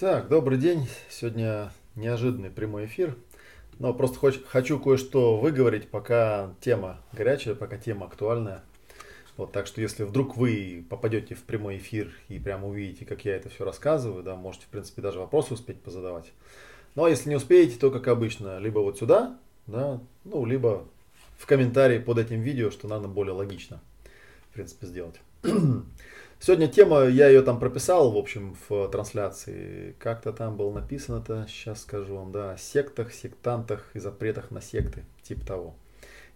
Так, добрый день. Сегодня неожиданный прямой эфир. Но просто хоч- хочу кое-что выговорить, пока тема горячая, пока тема актуальная. Вот, так что если вдруг вы попадете в прямой эфир и прямо увидите, как я это все рассказываю, да, можете, в принципе, даже вопросы успеть позадавать. Ну, а если не успеете, то, как обычно, либо вот сюда, да, ну, либо в комментарии под этим видео, что, наверное, более логично, в принципе, сделать. Сегодня тема, я ее там прописал, в общем, в трансляции. Как-то там было написано это, сейчас скажу вам, да, о сектах, сектантах и запретах на секты, типа того.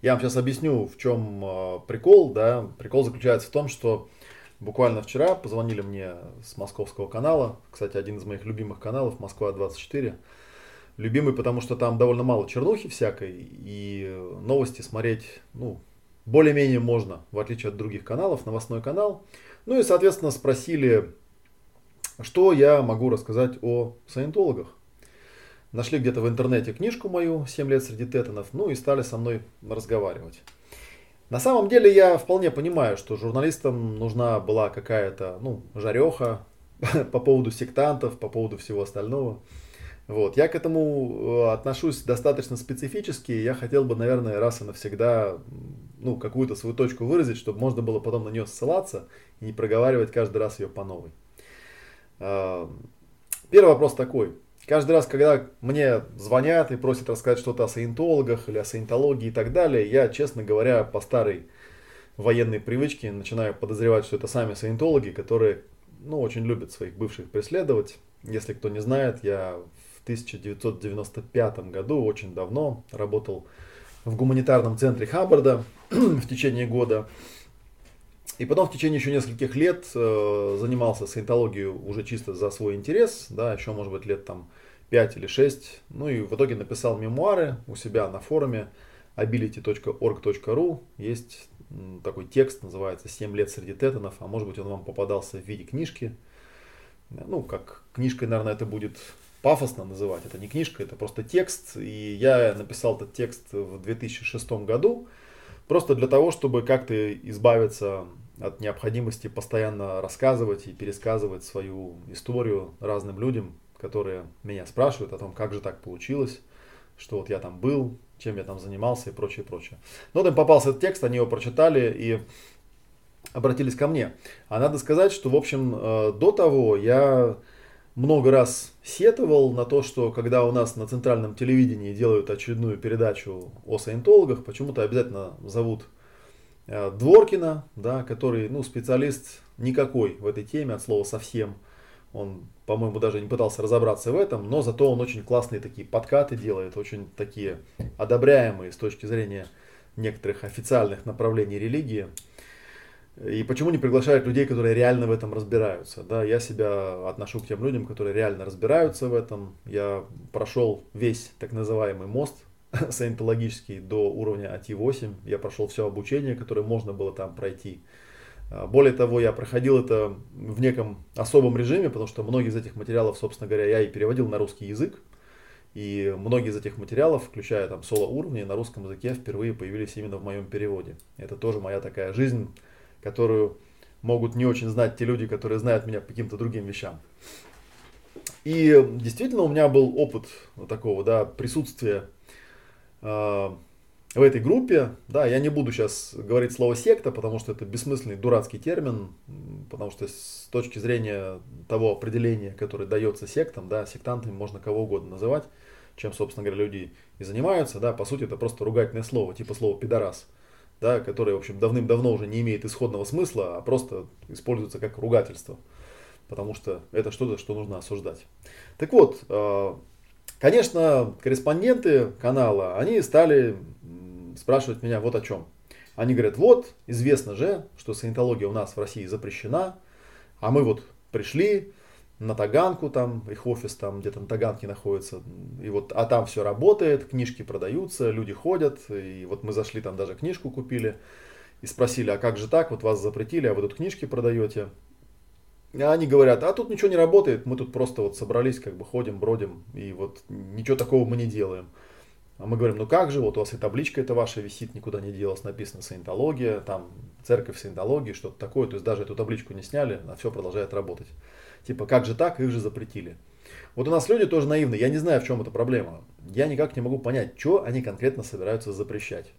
Я вам сейчас объясню, в чем э, прикол, да. Прикол заключается в том, что буквально вчера позвонили мне с московского канала, кстати, один из моих любимых каналов, Москва-24. Любимый, потому что там довольно мало чернухи всякой, и новости смотреть, ну, более-менее можно, в отличие от других каналов, новостной канал. Ну и, соответственно, спросили, что я могу рассказать о саентологах. Нашли где-то в интернете книжку мою «7 лет среди тетанов», ну и стали со мной разговаривать. На самом деле я вполне понимаю, что журналистам нужна была какая-то, ну, жареха по поводу сектантов, по поводу всего остального. Вот. Я к этому э, отношусь достаточно специфически. Я хотел бы, наверное, раз и навсегда ну, какую-то свою точку выразить, чтобы можно было потом на нее ссылаться и не проговаривать каждый раз ее по новой. А, первый вопрос такой. Каждый раз, когда мне звонят и просят рассказать что-то о саентологах или о саентологии и так далее, я, честно говоря, по старой военной привычке начинаю подозревать, что это сами саентологи, которые ну, очень любят своих бывших преследовать. Если кто не знает, я 1995 году, очень давно, работал в гуманитарном центре Хаббарда в течение года. И потом в течение еще нескольких лет э, занимался саентологией уже чисто за свой интерес, да, еще может быть лет там 5 или 6. Ну и в итоге написал мемуары у себя на форуме ability.org.ru. Есть такой текст, называется «7 лет среди тетанов», а может быть он вам попадался в виде книжки. Ну, как книжкой, наверное, это будет пафосно называть. Это не книжка, это просто текст. И я написал этот текст в 2006 году. Просто для того, чтобы как-то избавиться от необходимости постоянно рассказывать и пересказывать свою историю разным людям, которые меня спрашивают о том, как же так получилось, что вот я там был, чем я там занимался и прочее, прочее. Но там попался этот текст, они его прочитали и обратились ко мне. А надо сказать, что, в общем, э, до того я много раз сетовал на то, что когда у нас на центральном телевидении делают очередную передачу о саентологах, почему-то обязательно зовут э, Дворкина, да, который ну, специалист никакой в этой теме, от слова совсем. Он, по-моему, даже не пытался разобраться в этом, но зато он очень классные такие подкаты делает, очень такие одобряемые с точки зрения некоторых официальных направлений религии. И почему не приглашают людей, которые реально в этом разбираются? Да, я себя отношу к тем людям, которые реально разбираются в этом. Я прошел весь так называемый мост саентологический до уровня АТ-8. Я прошел все обучение, которое можно было там пройти. А, более того, я проходил это в неком особом режиме, потому что многие из этих материалов, собственно говоря, я и переводил на русский язык. И многие из этих материалов, включая там соло уровни, на русском языке впервые появились именно в моем переводе. Это тоже моя такая жизнь которую могут не очень знать те люди, которые знают меня по каким-то другим вещам. И действительно у меня был опыт такого, да, присутствия э, в этой группе. Да, я не буду сейчас говорить слово секта, потому что это бессмысленный дурацкий термин, потому что с точки зрения того определения, которое дается сектам, да, сектантами можно кого угодно называть, чем, собственно говоря, люди и занимаются, да, по сути это просто ругательное слово, типа слова пидорас да, которое, в общем, давным-давно уже не имеет исходного смысла, а просто используется как ругательство, потому что это что-то, что нужно осуждать. Так вот, э, конечно, корреспонденты канала, они стали спрашивать меня вот о чем. Они говорят, вот, известно же, что санитология у нас в России запрещена, а мы вот пришли, на Таганку, там их офис там где-то на Таганке находится, и вот, а там все работает, книжки продаются, люди ходят, и вот мы зашли там даже книжку купили, и спросили, а как же так, вот вас запретили, а вы тут книжки продаете. А они говорят, а тут ничего не работает, мы тут просто вот собрались, как бы ходим, бродим, и вот ничего такого мы не делаем. А мы говорим, ну как же, вот у вас и табличка эта ваша висит, никуда не делась, написано саентология, там церковь саентологии, что-то такое, то есть даже эту табличку не сняли, а все продолжает работать. Типа, как же так, их же запретили. Вот у нас люди тоже наивны, я не знаю, в чем эта проблема. Я никак не могу понять, что они конкретно собираются запрещать.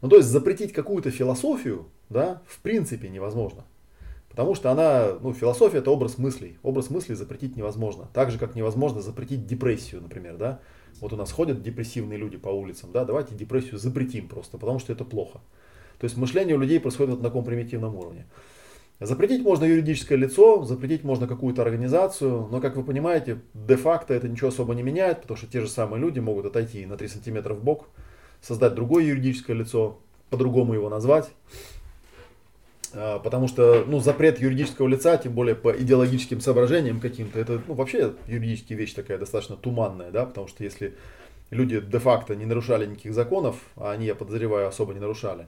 Ну, то есть запретить какую-то философию, да, в принципе невозможно. Потому что она, ну, философия это образ мыслей. Образ мыслей запретить невозможно. Так же, как невозможно запретить депрессию, например, да. Вот у нас ходят депрессивные люди по улицам, да, давайте депрессию запретим просто, потому что это плохо. То есть мышление у людей происходит на таком примитивном уровне. Запретить можно юридическое лицо, запретить можно какую-то организацию, но, как вы понимаете, де-факто это ничего особо не меняет, потому что те же самые люди могут отойти на 3 сантиметра в бок, создать другое юридическое лицо, по-другому его назвать. А, потому что ну, запрет юридического лица, тем более по идеологическим соображениям каким-то, это ну, вообще юридическая вещь такая достаточно туманная, да, потому что если люди де-факто не нарушали никаких законов, а они, я подозреваю, особо не нарушали,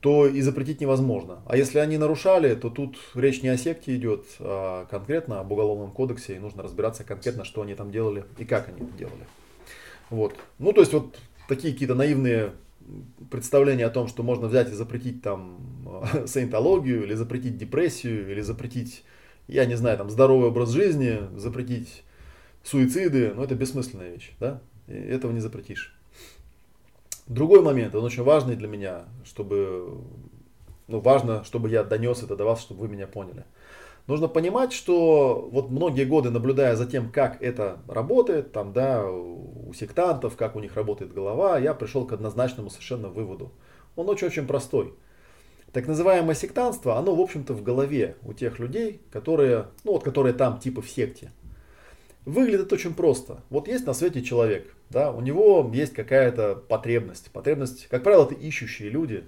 то и запретить невозможно. А если они нарушали, то тут речь не о секте идет, а конкретно об уголовном кодексе, и нужно разбираться конкретно, что они там делали и как они это делали. Вот. Ну, то есть вот такие какие-то наивные представления о том, что можно взять и запретить там саентологию, или запретить депрессию, или запретить, я не знаю, там здоровый образ жизни, запретить суициды, ну это бессмысленная вещь, да, и этого не запретишь. Другой момент, он очень важный для меня, чтобы, ну, важно, чтобы я донес это до вас, чтобы вы меня поняли. Нужно понимать, что вот многие годы, наблюдая за тем, как это работает, там, да, у сектантов, как у них работает голова, я пришел к однозначному совершенно выводу. Он очень-очень простой. Так называемое сектантство, оно, в общем-то, в голове у тех людей, которые, ну, вот, которые там типа в секте. Выглядит очень просто. Вот есть на свете человек, да, у него есть какая-то потребность. Потребность, как правило, это ищущие люди,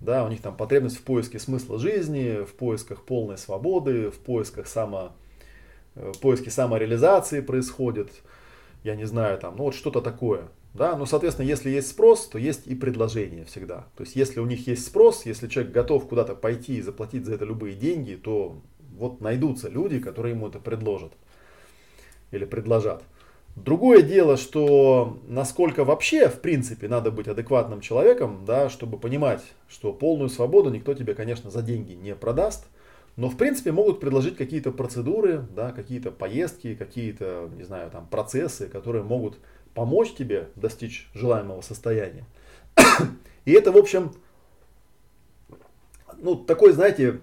да, у них там потребность в поиске смысла жизни, в поисках полной свободы, в поисках само, э, в поиске самореализации происходит, я не знаю, там, ну вот что-то такое. Да? Ну, соответственно, если есть спрос, то есть и предложение всегда. То есть, если у них есть спрос, если человек готов куда-то пойти и заплатить за это любые деньги, то вот найдутся люди, которые ему это предложат или предложат. Другое дело, что насколько вообще, в принципе, надо быть адекватным человеком, да, чтобы понимать, что полную свободу никто тебе, конечно, за деньги не продаст, но, в принципе, могут предложить какие-то процедуры, да, какие-то поездки, какие-то, не знаю, там, процессы, которые могут помочь тебе достичь желаемого состояния. И это, в общем, ну, такой, знаете,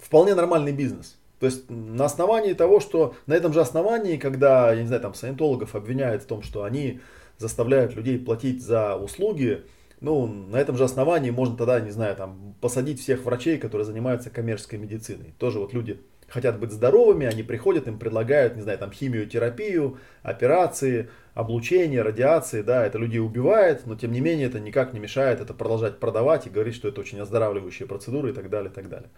вполне нормальный бизнес. То есть на основании того, что на этом же основании, когда, я не знаю, там саентологов обвиняют в том, что они заставляют людей платить за услуги, ну, на этом же основании можно тогда, не знаю, там, посадить всех врачей, которые занимаются коммерческой медициной. Тоже вот люди хотят быть здоровыми, они приходят, им предлагают, не знаю, там, химиотерапию, операции, облучение, радиации, да, это людей убивает, но тем не менее это никак не мешает это продолжать продавать и говорить, что это очень оздоравливающие процедуры и так далее, и так далее.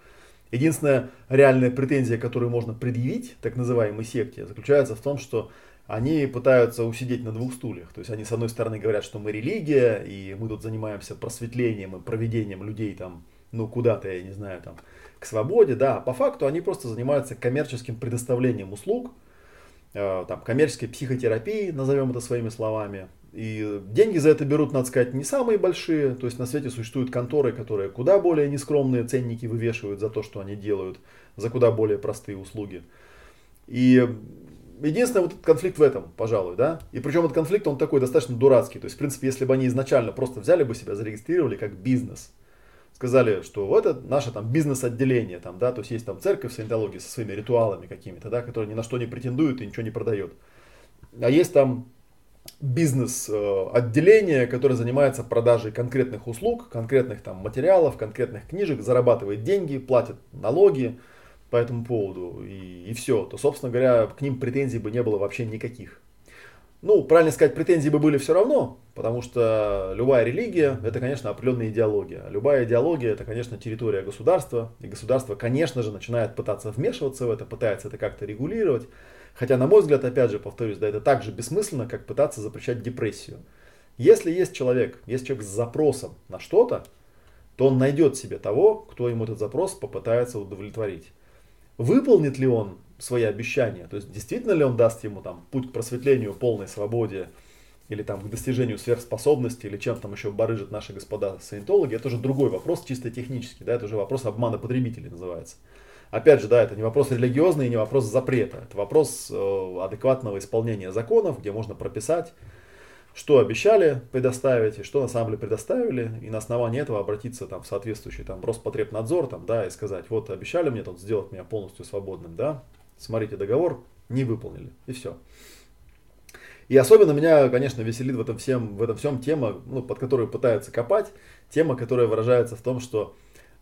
Единственная реальная претензия, которую можно предъявить так называемой секте, заключается в том, что они пытаются усидеть на двух стульях. То есть они с одной стороны говорят, что мы религия, и мы тут занимаемся просветлением и проведением людей там, ну куда-то, я не знаю, там, к свободе, да, а по факту они просто занимаются коммерческим предоставлением услуг, э, там, коммерческой психотерапией, назовем это своими словами, и деньги за это берут, надо сказать, не самые большие. То есть на свете существуют конторы, которые куда более нескромные ценники вывешивают за то, что они делают, за куда более простые услуги. И единственный вот этот конфликт в этом, пожалуй, да. И причем этот конфликт, он такой достаточно дурацкий. То есть, в принципе, если бы они изначально просто взяли бы себя, зарегистрировали как бизнес, сказали, что вот это наше там бизнес-отделение, там, да, то есть есть там церковь саентологии со своими ритуалами какими-то, да, которые ни на что не претендуют и ничего не продает. А есть там бизнес-отделение, которое занимается продажей конкретных услуг, конкретных там материалов, конкретных книжек, зарабатывает деньги, платит налоги по этому поводу и, и все, то, собственно говоря, к ним претензий бы не было вообще никаких. Ну, правильно сказать, претензии бы были все равно, потому что любая религия – это, конечно, определенная идеология. Любая идеология – это, конечно, территория государства, и государство, конечно же, начинает пытаться вмешиваться в это, пытается это как-то регулировать. Хотя, на мой взгляд, опять же, повторюсь, да, это так же бессмысленно, как пытаться запрещать депрессию. Если есть человек, есть человек с запросом на что-то, то он найдет себе того, кто ему этот запрос попытается удовлетворить. Выполнит ли он свои обещания, то есть действительно ли он даст ему там путь к просветлению, полной свободе, или там к достижению сверхспособности, или чем там еще барыжат наши господа саентологи, это уже другой вопрос, чисто технический, да, это уже вопрос обмана потребителей называется. Опять же, да, это не вопрос религиозный, не вопрос запрета. Это вопрос э, адекватного исполнения законов, где можно прописать, что обещали предоставить и что на самом деле предоставили, и на основании этого обратиться там, в соответствующий там, Роспотребнадзор там, да, и сказать, вот обещали мне тут сделать меня полностью свободным, да, смотрите, договор не выполнили, и все. И особенно меня, конечно, веселит в этом всем, в этом всем тема, ну, под которую пытаются копать, тема, которая выражается в том, что,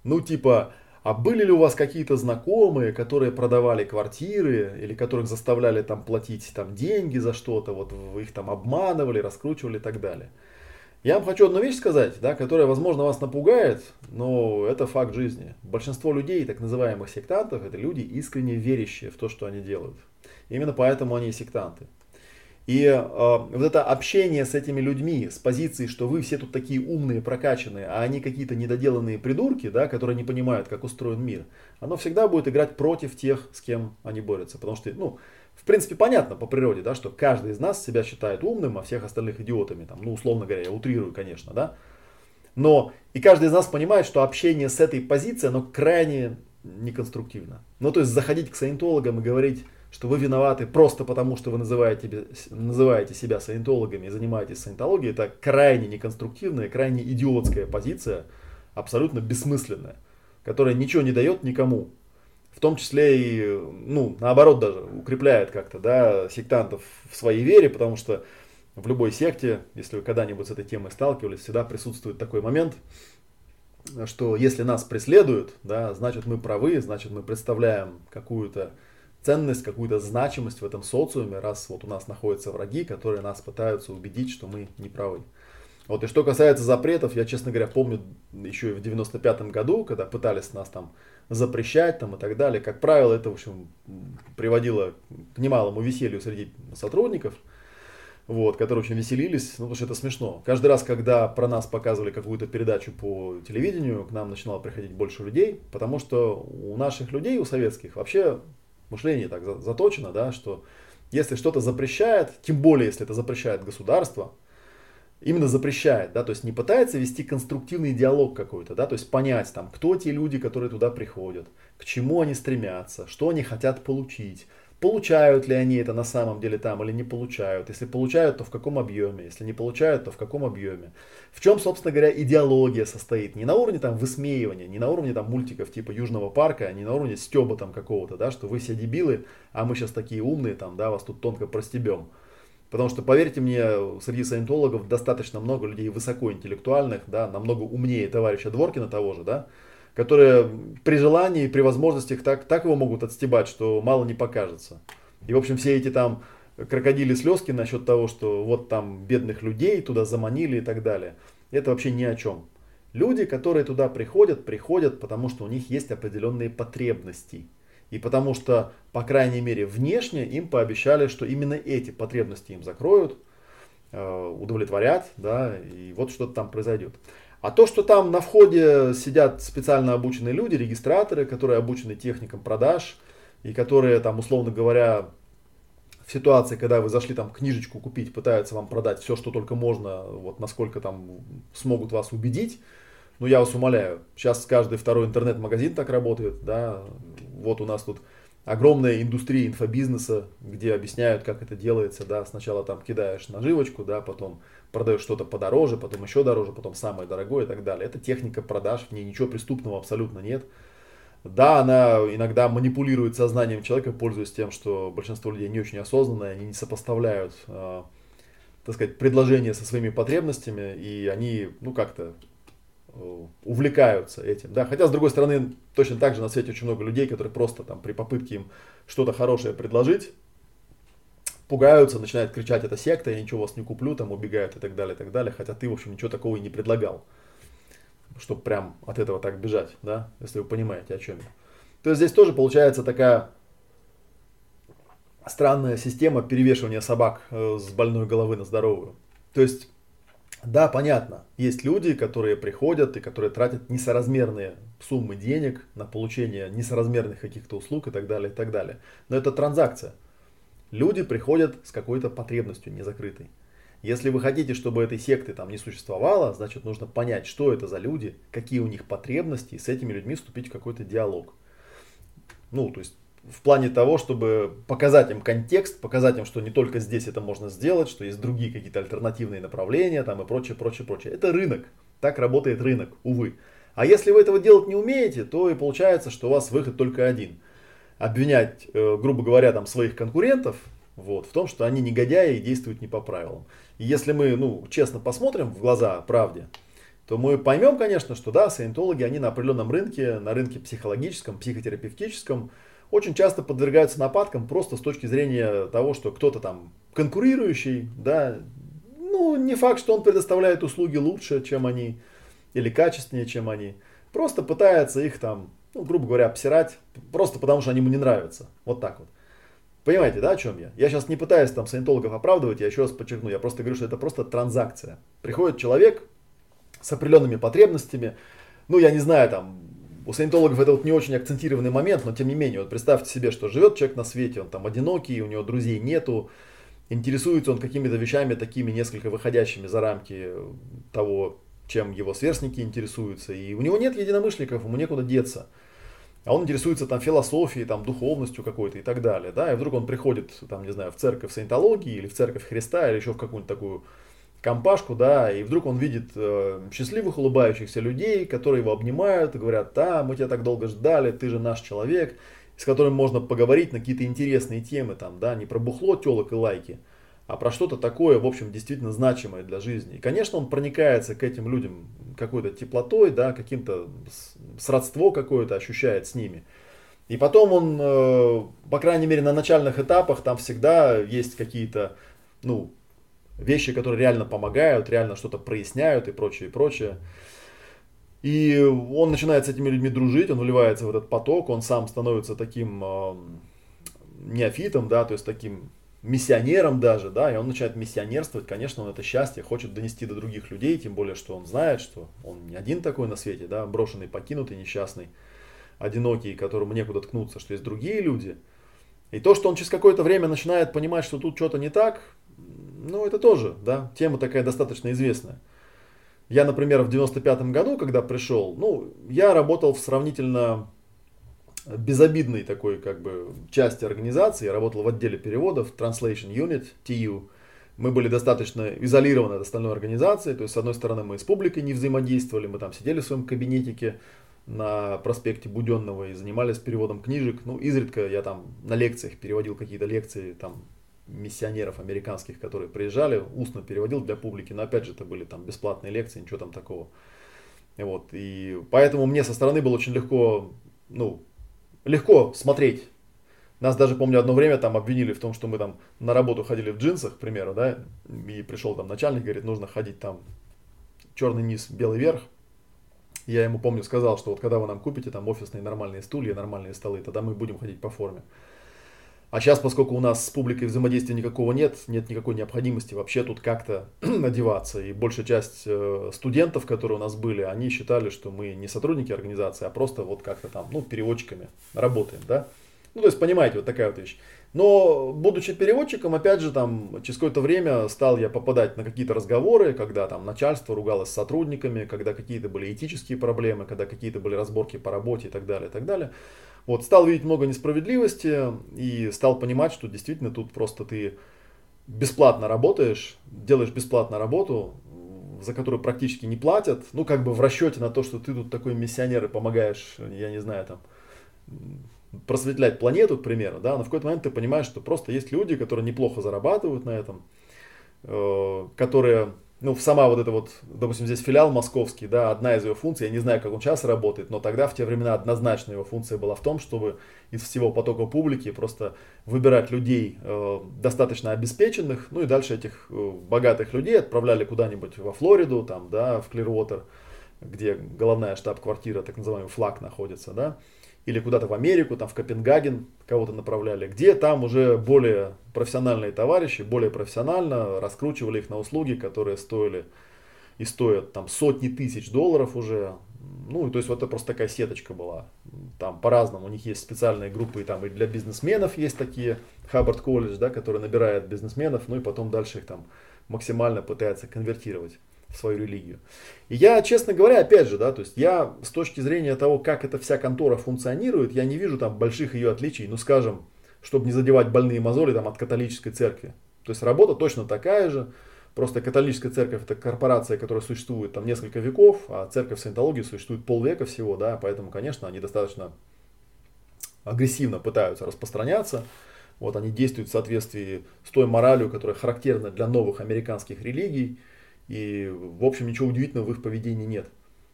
ну, типа, а были ли у вас какие-то знакомые, которые продавали квартиры или которых заставляли там платить там деньги за что-то, вот вы их там обманывали, раскручивали и так далее. Я вам хочу одну вещь сказать, да, которая, возможно, вас напугает, но это факт жизни. Большинство людей, так называемых сектантов, это люди, искренне верящие в то, что они делают. Именно поэтому они сектанты. И э, вот это общение с этими людьми с позиции, что вы все тут такие умные, прокачанные, а они какие-то недоделанные придурки, да, которые не понимают, как устроен мир, оно всегда будет играть против тех, с кем они борются. Потому что, ну, в принципе, понятно по природе, да, что каждый из нас себя считает умным, а всех остальных идиотами. Там, ну, условно говоря, я утрирую, конечно, да. Но и каждый из нас понимает, что общение с этой позицией, оно крайне неконструктивно. Ну, то есть заходить к саентологам и говорить что вы виноваты просто потому, что вы называете, называете себя саентологами и занимаетесь саентологией, это крайне неконструктивная, крайне идиотская позиция, абсолютно бессмысленная, которая ничего не дает никому. В том числе и, ну, наоборот даже, укрепляет как-то, да, сектантов в своей вере, потому что в любой секте, если вы когда-нибудь с этой темой сталкивались, всегда присутствует такой момент, что если нас преследуют, да, значит мы правы, значит мы представляем какую-то ценность, какую-то значимость в этом социуме, раз вот у нас находятся враги, которые нас пытаются убедить, что мы не правы. Вот, и что касается запретов, я, честно говоря, помню еще и в 95-м году, когда пытались нас там запрещать там и так далее. Как правило, это, в общем, приводило к немалому веселью среди сотрудников, вот, которые очень веселились, ну, потому что это смешно. Каждый раз, когда про нас показывали какую-то передачу по телевидению, к нам начинало приходить больше людей, потому что у наших людей, у советских, вообще мышление так заточено, да, что если что-то запрещает, тем более если это запрещает государство, именно запрещает, да, то есть не пытается вести конструктивный диалог какой-то, да, то есть понять там, кто те люди, которые туда приходят, к чему они стремятся, что они хотят получить, Получают ли они это на самом деле там или не получают? Если получают, то в каком объеме? Если не получают, то в каком объеме? В чем, собственно говоря, идеология состоит? Не на уровне там высмеивания, не на уровне там мультиков типа Южного парка, не на уровне стеба там какого-то, да, что вы все дебилы, а мы сейчас такие умные, там, да, вас тут тонко простебем. Потому что, поверьте мне, среди саентологов достаточно много людей высокоинтеллектуальных, да, намного умнее товарища Дворкина того же, да, которые при желании, при возможностях так, так его могут отстебать, что мало не покажется. И, в общем, все эти там крокодили слезки насчет того, что вот там бедных людей туда заманили и так далее. Это вообще ни о чем. Люди, которые туда приходят, приходят, потому что у них есть определенные потребности. И потому что, по крайней мере, внешне им пообещали, что именно эти потребности им закроют, э, удовлетворят, да, и вот что-то там произойдет. А то, что там на входе сидят специально обученные люди, регистраторы, которые обучены техникам продаж, и которые там, условно говоря, в ситуации, когда вы зашли там книжечку купить, пытаются вам продать все, что только можно, вот насколько там смогут вас убедить, ну я вас умоляю, сейчас каждый второй интернет-магазин так работает, да, вот у нас тут огромная индустрия инфобизнеса, где объясняют, как это делается, да, сначала там кидаешь наживочку, да, потом продаешь что-то подороже, потом еще дороже, потом самое дорогое и так далее. Это техника продаж, в ней ничего преступного абсолютно нет. Да, она иногда манипулирует сознанием человека, пользуясь тем, что большинство людей не очень осознанные, они не сопоставляют, э, так сказать, предложения со своими потребностями, и они, ну, как-то э, увлекаются этим. Да? Хотя, с другой стороны, точно так же на свете очень много людей, которые просто там при попытке им что-то хорошее предложить, пугаются, начинают кричать, это секта, я ничего вас не куплю, там убегают и так далее, и так далее, хотя ты, в общем, ничего такого и не предлагал, чтобы прям от этого так бежать, да, если вы понимаете, о чем я. То есть здесь тоже получается такая странная система перевешивания собак э, с больной головы на здоровую. То есть, да, понятно, есть люди, которые приходят и которые тратят несоразмерные суммы денег на получение несоразмерных каких-то услуг и так далее, и так далее. Но это транзакция. Люди приходят с какой-то потребностью незакрытой. Если вы хотите, чтобы этой секты там не существовало, значит нужно понять, что это за люди, какие у них потребности, и с этими людьми вступить в какой-то диалог. Ну, то есть в плане того, чтобы показать им контекст, показать им, что не только здесь это можно сделать, что есть другие какие-то альтернативные направления там и прочее, прочее, прочее. Это рынок. Так работает рынок, увы. А если вы этого делать не умеете, то и получается, что у вас выход только один. Обвинять, э, грубо говоря, там, своих конкурентов вот, в том, что они негодяи и действуют не по правилам. И если мы ну, честно посмотрим в глаза правде, то мы поймем, конечно, что да, саентологи, они на определенном рынке, на рынке психологическом, психотерапевтическом, очень часто подвергаются нападкам просто с точки зрения того, что кто-то там конкурирующий, да, ну, не факт, что он предоставляет услуги лучше, чем они, или качественнее, чем они. Просто пытается их там, ну, грубо говоря, обсирать, просто потому что они ему не нравятся. Вот так вот. Понимаете, да, о чем я? Я сейчас не пытаюсь там саентологов оправдывать, я еще раз подчеркну, я просто говорю, что это просто транзакция. Приходит человек с определенными потребностями, ну, я не знаю, там, у саентологов это вот не очень акцентированный момент, но тем не менее, вот представьте себе, что живет человек на свете, он там одинокий, у него друзей нету, интересуется он какими-то вещами такими несколько выходящими за рамки того, чем его сверстники интересуются, и у него нет единомышленников, ему некуда деться. А он интересуется там философией, там духовностью какой-то и так далее, да, и вдруг он приходит, там, не знаю, в церковь саентологии или в церковь Христа или еще в какую-нибудь такую компашку, да, и вдруг он видит э, счастливых, улыбающихся людей, которые его обнимают и говорят, да, мы тебя так долго ждали, ты же наш человек, с которым можно поговорить на какие-то интересные темы, там, да, не про бухло, телок и лайки, а про что-то такое, в общем, действительно значимое для жизни. И, конечно, он проникается к этим людям какой-то теплотой, да, каким-то сродство какое-то ощущает с ними. И потом он, э, по крайней мере, на начальных этапах там всегда есть какие-то, ну, вещи, которые реально помогают, реально что-то проясняют и прочее, и прочее. И он начинает с этими людьми дружить, он вливается в этот поток, он сам становится таким э, неофитом, да, то есть таким миссионером даже, да, и он начинает миссионерствовать, конечно, он это счастье хочет донести до других людей, тем более, что он знает, что он не один такой на свете, да, брошенный, покинутый, несчастный, одинокий, которому некуда ткнуться, что есть другие люди. И то, что он через какое-то время начинает понимать, что тут что-то не так, ну, это тоже, да, тема такая достаточно известная. Я, например, в 95 году, когда пришел, ну, я работал в сравнительно безобидной такой, как бы, части организации. Я работал в отделе переводов, Translation Unit, TU. Мы были достаточно изолированы от остальной организации. То есть, с одной стороны, мы с публикой не взаимодействовали, мы там сидели в своем кабинетике на проспекте Буденного и занимались переводом книжек. Ну, изредка я там на лекциях переводил какие-то лекции, там, миссионеров американских, которые приезжали, устно переводил для публики, но опять же это были там бесплатные лекции, ничего там такого. Вот, и поэтому мне со стороны было очень легко, ну, легко смотреть. Нас даже, помню, одно время там обвинили в том, что мы там на работу ходили в джинсах, к примеру, да, и пришел там начальник, говорит, нужно ходить там черный низ, белый верх. Я ему, помню, сказал, что вот когда вы нам купите там офисные нормальные стулья, нормальные столы, тогда мы будем ходить по форме. А сейчас, поскольку у нас с публикой взаимодействия никакого нет, нет никакой необходимости вообще тут как-то одеваться. И большая часть э, студентов, которые у нас были, они считали, что мы не сотрудники организации, а просто вот как-то там, ну, переводчиками работаем, да. Ну, то есть, понимаете, вот такая вот вещь. Но, будучи переводчиком, опять же, там, через какое-то время стал я попадать на какие-то разговоры, когда там начальство ругалось с сотрудниками, когда какие-то были этические проблемы, когда какие-то были разборки по работе и так далее, и так далее. Вот, стал видеть много несправедливости и стал понимать, что действительно тут просто ты бесплатно работаешь, делаешь бесплатно работу, за которую практически не платят, ну, как бы в расчете на то, что ты тут такой миссионер и помогаешь, я не знаю, там, просветлять планету, к примеру, да, но в какой-то момент ты понимаешь, что просто есть люди, которые неплохо зарабатывают на этом, э, которые ну, сама вот эта вот, допустим, здесь филиал московский, да, одна из его функций, я не знаю, как он сейчас работает, но тогда в те времена однозначно его функция была в том, чтобы из всего потока публики просто выбирать людей э, достаточно обеспеченных, ну и дальше этих э, богатых людей отправляли куда-нибудь во Флориду, там, да, в Клирвотер, где головная штаб-квартира, так называемый флаг находится, да, или куда-то в Америку, там в Копенгаген кого-то направляли, где там уже более профессиональные товарищи, более профессионально раскручивали их на услуги, которые стоили и стоят там сотни тысяч долларов уже. Ну, то есть вот это просто такая сеточка была. Там по-разному. У них есть специальные группы, и там и для бизнесменов есть такие, Хаббард колледж, да, который набирает бизнесменов, ну и потом дальше их там максимально пытается конвертировать в свою религию. И я, честно говоря, опять же, да, то есть я с точки зрения того, как эта вся контора функционирует, я не вижу там больших ее отличий, ну скажем, чтобы не задевать больные мозоли там от католической церкви. То есть работа точно такая же, просто католическая церковь это корпорация, которая существует там несколько веков, а церковь саентологии существует полвека всего, да, поэтому, конечно, они достаточно агрессивно пытаются распространяться. Вот они действуют в соответствии с той моралью, которая характерна для новых американских религий. И, в общем, ничего удивительного в их поведении нет.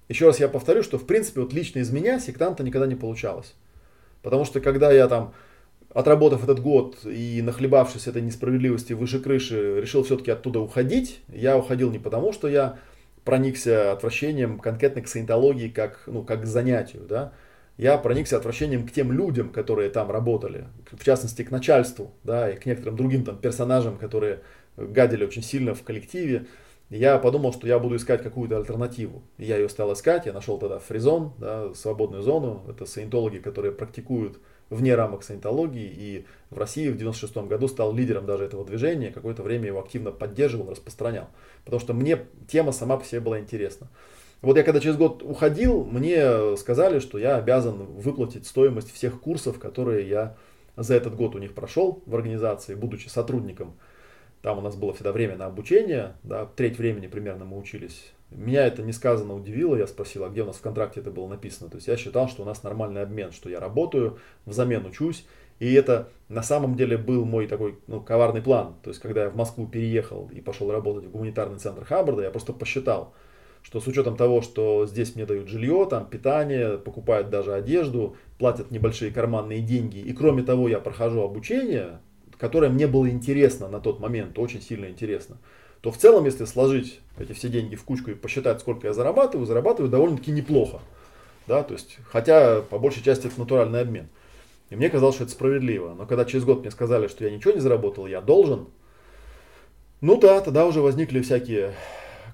Еще раз я повторю, что, в принципе, вот лично из меня сектанта никогда не получалось. Потому что, когда я там, отработав этот год и нахлебавшись этой несправедливости выше крыши, решил все-таки оттуда уходить, я уходил не потому, что я проникся отвращением конкретно к саентологии как, ну, как к занятию, да, я проникся отвращением к тем людям, которые там работали, в частности к начальству, да, и к некоторым другим там персонажам, которые гадили очень сильно в коллективе. Я подумал, что я буду искать какую-то альтернативу. И я ее стал искать, я нашел тогда фризон, да, свободную зону, это саентологи, которые практикуют вне рамок саентологии, и в России в 96 году стал лидером даже этого движения, какое-то время его активно поддерживал, распространял, потому что мне тема сама по себе была интересна. Вот я когда через год уходил, мне сказали, что я обязан выплатить стоимость всех курсов, которые я за этот год у них прошел в организации, будучи сотрудником. Там у нас было всегда время на обучение, да, треть времени примерно мы учились. Меня это несказанно удивило, я спросил, а где у нас в контракте это было написано. То есть я считал, что у нас нормальный обмен, что я работаю, взамен учусь. И это на самом деле был мой такой ну, коварный план. То есть когда я в Москву переехал и пошел работать в гуманитарный центр Хаббарда, я просто посчитал, что с учетом того, что здесь мне дают жилье, там питание, покупают даже одежду, платят небольшие карманные деньги, и кроме того я прохожу обучение, которое мне было интересно на тот момент, очень сильно интересно, то в целом, если сложить эти все деньги в кучку и посчитать, сколько я зарабатываю, зарабатываю довольно-таки неплохо. Да, то есть, хотя по большей части это натуральный обмен. И мне казалось, что это справедливо. Но когда через год мне сказали, что я ничего не заработал, я должен, ну да, тогда уже возникли всякие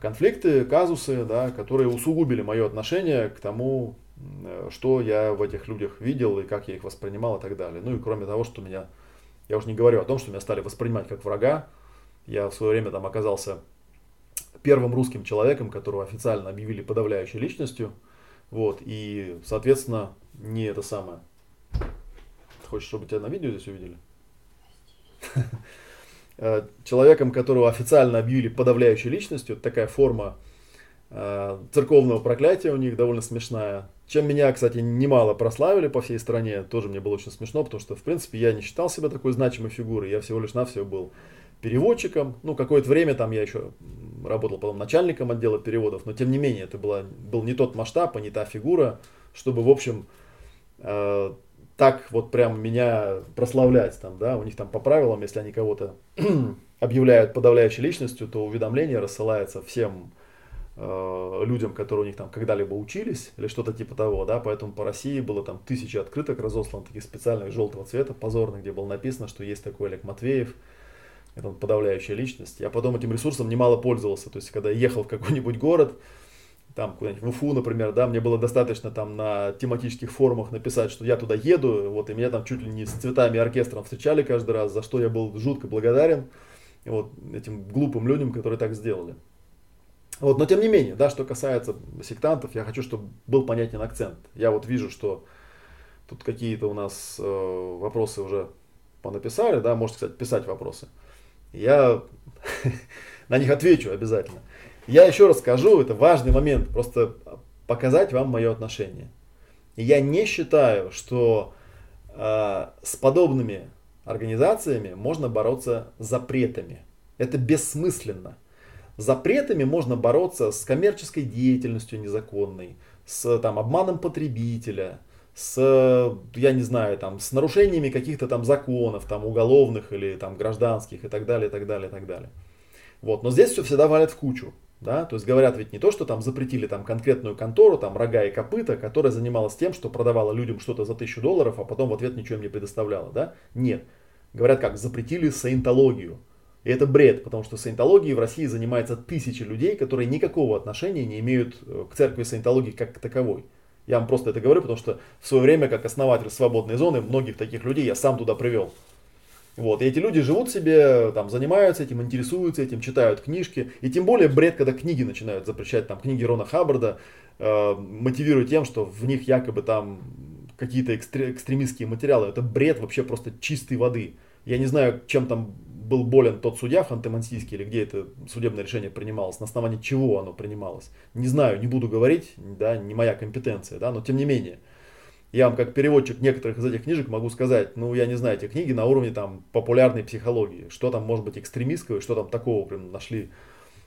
конфликты, казусы, да, которые усугубили мое отношение к тому, э, что я в этих людях видел и как я их воспринимал и так далее. Ну и кроме того, что меня, я уже не говорю о том, что меня стали воспринимать как врага. Я в свое время там оказался первым русским человеком, которого официально объявили подавляющей личностью. Вот, и, соответственно, не это самое. Хочешь, чтобы тебя на видео здесь увидели? Э, человеком, которого официально объявили подавляющей личностью. Такая форма церковного проклятия у них довольно смешная. Чем меня, кстати, немало прославили по всей стране. Тоже мне было очень смешно, потому что, в принципе, я не считал себя такой значимой фигурой. Я всего лишь навсего был переводчиком. Ну, какое-то время там я еще работал потом начальником отдела переводов, но тем не менее это была, был не тот масштаб, а не та фигура, чтобы, в общем, э, так вот прям меня прославлять там, да, у них там по правилам, если они кого-то объявляют подавляющей личностью, то уведомление рассылается всем э, людям, которые у них там когда-либо учились, или что-то типа того, да, поэтому по России было там тысячи открыток разослано, таких специальных желтого цвета, позорных, где было написано, что есть такой Олег Матвеев, это подавляющая личность. Я потом этим ресурсом немало пользовался, то есть когда ехал в какой-нибудь город, там куда-нибудь в Уфу, например, да, мне было достаточно там на тематических форумах написать, что я туда еду, вот, и меня там чуть ли не с цветами оркестром встречали каждый раз, за что я был жутко благодарен вот этим глупым людям, которые так сделали. Вот, но тем не менее, да, что касается сектантов, я хочу, чтобы был понятен акцент. Я вот вижу, что тут какие-то у нас э, вопросы уже понаписали, да, можете, кстати, писать вопросы. Я на них отвечу обязательно. Я еще раз скажу, это важный момент, просто показать вам мое отношение. я не считаю, что э, с подобными организациями можно бороться запретами. Это бессмысленно. Запретами можно бороться с коммерческой деятельностью незаконной, с там, обманом потребителя, с, я не знаю, там, с нарушениями каких-то там законов, там, уголовных или там, гражданских и так далее, и так далее, и так далее. Вот. Но здесь все всегда валят в кучу. Да? То есть говорят ведь не то, что там запретили там конкретную контору, там рога и копыта, которая занималась тем, что продавала людям что-то за тысячу долларов, а потом в ответ ничего им не предоставляла. Да? Нет. Говорят как, запретили саентологию. И это бред, потому что саентологией в России занимается тысячи людей, которые никакого отношения не имеют э, к церкви саентологии как таковой. Я вам просто это говорю, потому что в свое время, как основатель свободной зоны, многих таких людей я сам туда привел. Вот, и эти люди живут себе, там, занимаются этим, интересуются этим, читают книжки. И тем более бред, когда книги начинают запрещать, там, книги Рона Хаббарда, э, мотивируя тем, что в них якобы там какие-то экстре- экстремистские материалы. Это бред вообще просто чистой воды. Я не знаю, чем там был болен тот судья Ханты-Мансийский, или где это судебное решение принималось, на основании чего оно принималось. Не знаю, не буду говорить, да, не моя компетенция, да, но тем не менее. Я вам как переводчик некоторых из этих книжек могу сказать, ну я не знаю, эти книги на уровне там популярной психологии, что там может быть экстремистского, что там такого прям нашли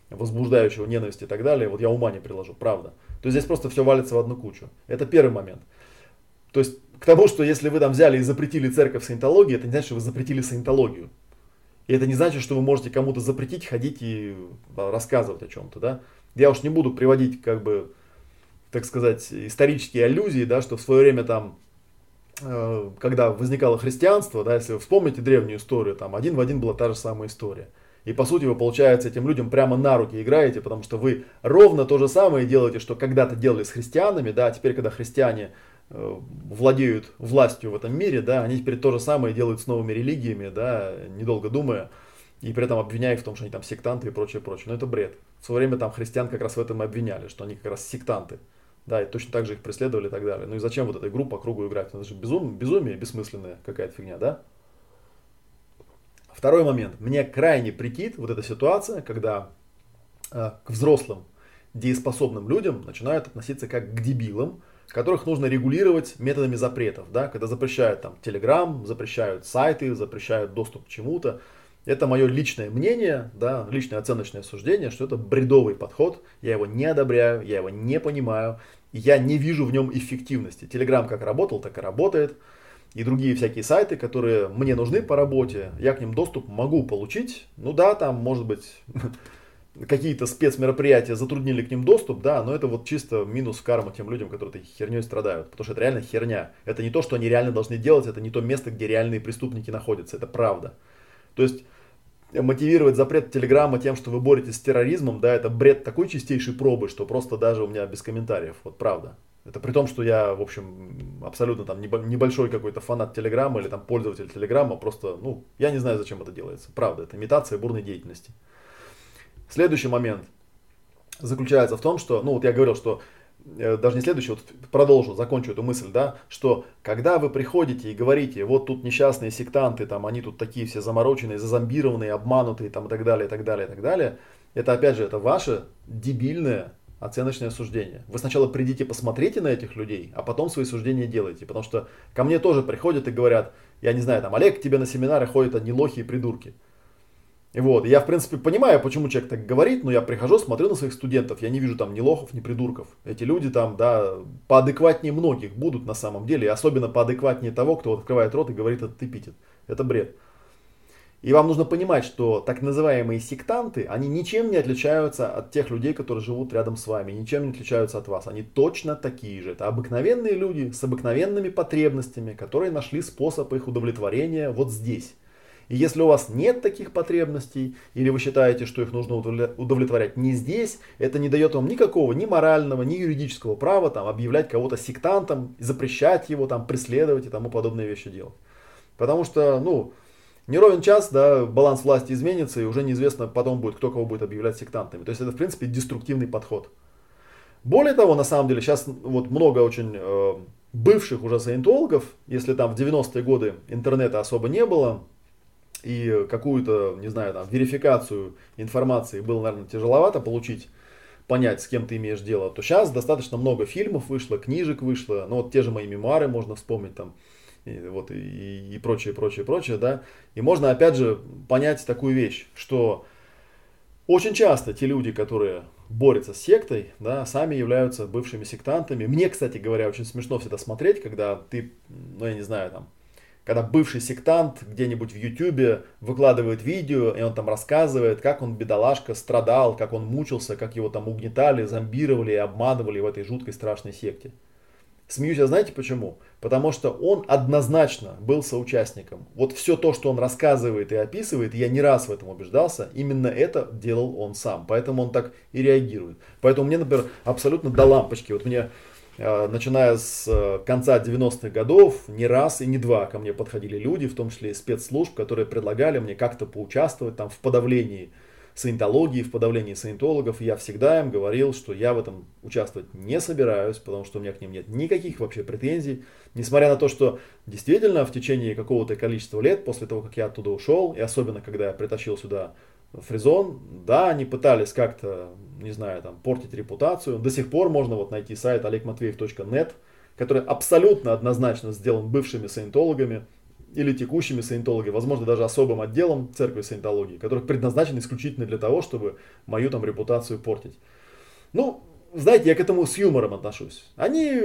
возбуждающего ненависти и так далее, вот я ума не приложу, правда. То есть здесь просто все валится в одну кучу. Это первый момент. То есть к тому, что если вы там взяли и запретили церковь саентологии, это не значит, что вы запретили саентологию. И это не значит, что вы можете кому-то запретить ходить и рассказывать о чем-то, да. Я уж не буду приводить, как бы, так сказать, исторические аллюзии, да, что в свое время там, э, когда возникало христианство, да, если вы вспомните древнюю историю, там один в один была та же самая история. И по сути вы, получается, этим людям прямо на руки играете, потому что вы ровно то же самое делаете, что когда-то делали с христианами, да, а теперь, когда христиане Э, владеют властью в этом мире, да, они теперь то же самое делают с новыми религиями, да, недолго думая, и при этом обвиняя их в том, что они там сектанты и прочее, прочее. Но это бред. В свое время там христиан как раз в этом и обвиняли, что они как раз сектанты. Да, и точно так же их преследовали и так далее. Ну и зачем вот этой группе по кругу играть? Это же безум, безумие, бессмысленная какая-то фигня, да? Второй момент. Мне крайне прикид вот эта ситуация, когда э, к взрослым дееспособным людям начинают относиться как к дебилам, которых нужно регулировать методами запретов, да, когда запрещают там Telegram, запрещают сайты, запрещают доступ к чему-то. Это мое личное мнение, да, личное оценочное суждение, что это бредовый подход, я его не одобряю, я его не понимаю, я не вижу в нем эффективности. Telegram как работал, так и работает. И другие всякие сайты, которые мне нужны по работе, я к ним доступ могу получить. Ну да, там может быть какие-то спецмероприятия затруднили к ним доступ, да, но это вот чисто минус карма тем людям, которые этой херней страдают. Потому что это реально херня. Это не то, что они реально должны делать, это не то место, где реальные преступники находятся. Это правда. То есть мотивировать запрет Телеграма тем, что вы боретесь с терроризмом, да, это бред такой чистейшей пробы, что просто даже у меня без комментариев. Вот правда. Это при том, что я, в общем, абсолютно там небольшой какой-то фанат Телеграма или там пользователь Телеграма, просто, ну, я не знаю, зачем это делается. Правда, это имитация бурной деятельности. Следующий момент заключается в том, что, ну вот я говорил, что э, даже не следующий, вот продолжу, закончу эту мысль, да, что когда вы приходите и говорите, вот тут несчастные сектанты, там они тут такие все замороченные, зазомбированные, обманутые, там и так далее, и так далее, и так далее, это опять же, это ваше дебильное оценочное суждение. Вы сначала придите, посмотрите на этих людей, а потом свои суждения делайте. Потому что ко мне тоже приходят и говорят, я не знаю, там, Олег, к тебе на семинары ходят одни лохи и придурки. Вот, я, в принципе, понимаю, почему человек так говорит, но я прихожу, смотрю на своих студентов, я не вижу там ни лохов, ни придурков. Эти люди там, да, поадекватнее многих будут на самом деле, особенно поадекватнее того, кто вот открывает рот и говорит этот эпитет. Это бред. И вам нужно понимать, что так называемые сектанты, они ничем не отличаются от тех людей, которые живут рядом с вами, ничем не отличаются от вас. Они точно такие же. Это обыкновенные люди с обыкновенными потребностями, которые нашли способ их удовлетворения вот здесь. И если у вас нет таких потребностей, или вы считаете, что их нужно удовлетворять не здесь, это не дает вам никакого ни морального, ни юридического права там, объявлять кого-то сектантом, запрещать его, там, преследовать и тому подобные вещи делать. Потому что, ну, не ровен час, да, баланс власти изменится, и уже неизвестно потом будет, кто кого будет объявлять сектантами. То есть это, в принципе, деструктивный подход. Более того, на самом деле, сейчас вот много очень э, бывших уже саентологов, если там в 90-е годы интернета особо не было, и какую-то, не знаю, там, верификацию информации было, наверное, тяжеловато получить, понять, с кем ты имеешь дело, то сейчас достаточно много фильмов вышло, книжек вышло, ну вот те же мои мемуары можно вспомнить там, и, вот, и, и прочее, прочее, прочее, да, и можно опять же понять такую вещь, что очень часто те люди, которые борются с сектой, да, сами являются бывшими сектантами. Мне, кстати говоря, очень смешно всегда смотреть, когда ты, ну я не знаю, там, когда бывший сектант где-нибудь в Ютубе выкладывает видео, и он там рассказывает, как он, бедолашка, страдал, как он мучился, как его там угнетали, зомбировали и обманывали в этой жуткой страшной секте. Смеюсь, а знаете почему? Потому что он однозначно был соучастником. Вот все то, что он рассказывает и описывает, я не раз в этом убеждался, именно это делал он сам. Поэтому он так и реагирует. Поэтому мне, например, абсолютно до лампочки. Вот мне начиная с э, конца 90-х годов, не раз и не два ко мне подходили люди, в том числе и спецслужб, которые предлагали мне как-то поучаствовать там в подавлении саентологии, в подавлении саентологов. Я всегда им говорил, что я в этом участвовать не собираюсь, потому что у меня к ним нет никаких вообще претензий. Несмотря на то, что действительно в течение какого-то количества лет, после того, как я оттуда ушел, и особенно когда я притащил сюда Фризон, да, они пытались как-то, не знаю, там, портить репутацию. До сих пор можно вот найти сайт олегматвеев.нет, который абсолютно однозначно сделан бывшими саентологами или текущими саентологами, возможно, даже особым отделом церкви саентологии, который предназначен исключительно для того, чтобы мою там репутацию портить. Ну, знаете, я к этому с юмором отношусь. Они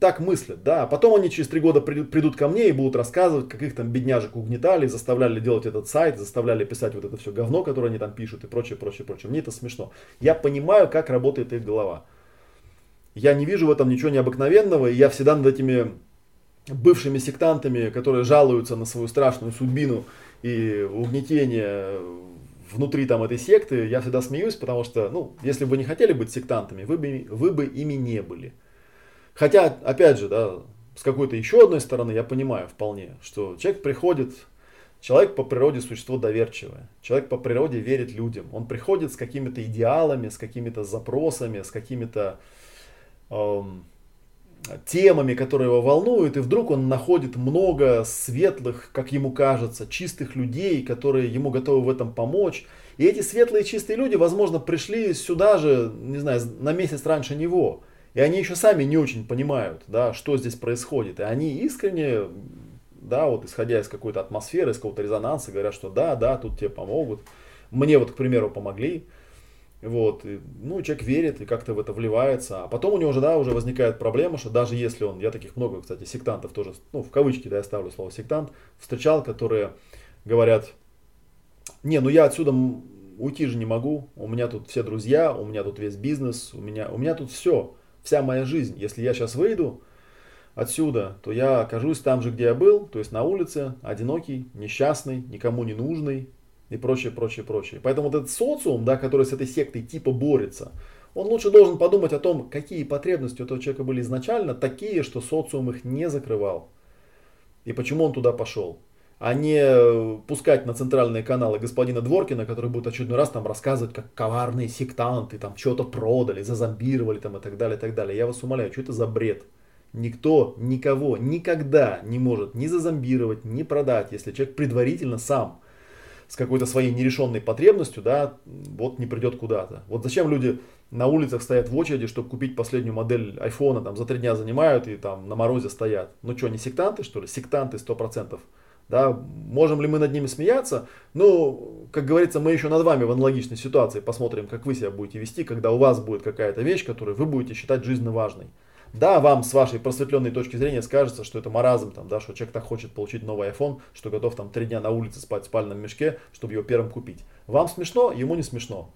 так мыслят, да. Потом они через три года придут, ко мне и будут рассказывать, как их там бедняжек угнетали, заставляли делать этот сайт, заставляли писать вот это все говно, которое они там пишут и прочее, прочее, прочее. Мне это смешно. Я понимаю, как работает их голова. Я не вижу в этом ничего необыкновенного, и я всегда над этими бывшими сектантами, которые жалуются на свою страшную судьбину и угнетение внутри там этой секты, я всегда смеюсь, потому что, ну, если бы вы не хотели быть сектантами, вы бы, вы бы ими не были. Хотя, опять же, да, с какой-то еще одной стороны я понимаю вполне, что человек приходит, человек по природе существо доверчивое, человек по природе верит людям, он приходит с какими-то идеалами, с какими-то запросами, с какими-то эм, темами, которые его волнуют, и вдруг он находит много светлых, как ему кажется, чистых людей, которые ему готовы в этом помочь. И эти светлые чистые люди, возможно, пришли сюда же, не знаю, на месяц раньше него. И они еще сами не очень понимают, да, что здесь происходит. И они искренне, да, вот исходя из какой-то атмосферы, из какого-то резонанса, говорят, что да, да, тут тебе помогут. Мне вот, к примеру, помогли. Вот, и, ну, человек верит и как-то в это вливается. А потом у него уже, да, уже возникает проблема, что даже если он, я таких много, кстати, сектантов тоже, ну, в кавычки, да, я ставлю слово сектант, встречал, которые говорят, не, ну я отсюда уйти же не могу, у меня тут все друзья, у меня тут весь бизнес, у меня, у меня тут все, вся моя жизнь. Если я сейчас выйду отсюда, то я окажусь там же, где я был, то есть на улице, одинокий, несчастный, никому не нужный, и прочее, прочее, прочее. Поэтому вот этот социум, да, который с этой сектой типа борется, он лучше должен подумать о том, какие потребности у этого человека были изначально такие, что социум их не закрывал. И почему он туда пошел. А не пускать на центральные каналы господина Дворкина, который будет очередной раз там рассказывать, как коварные сектанты там что-то продали, зазомбировали там и так далее, и так далее. Я вас умоляю, что это за бред? Никто никого никогда не может ни зазомбировать, ни продать, если человек предварительно сам с какой-то своей нерешенной потребностью, да, вот не придет куда-то. Вот зачем люди на улицах стоят в очереди, чтобы купить последнюю модель айфона, там за три дня занимают и там на морозе стоят. Ну что, не сектанты что ли? Сектанты сто процентов. Да, можем ли мы над ними смеяться? Ну, как говорится, мы еще над вами в аналогичной ситуации посмотрим, как вы себя будете вести, когда у вас будет какая-то вещь, которую вы будете считать жизненно важной. Да, вам с вашей просветленной точки зрения скажется, что это маразм, там, да, что человек так хочет получить новый iPhone, что готов там три дня на улице спать в спальном мешке, чтобы его первым купить. Вам смешно, ему не смешно.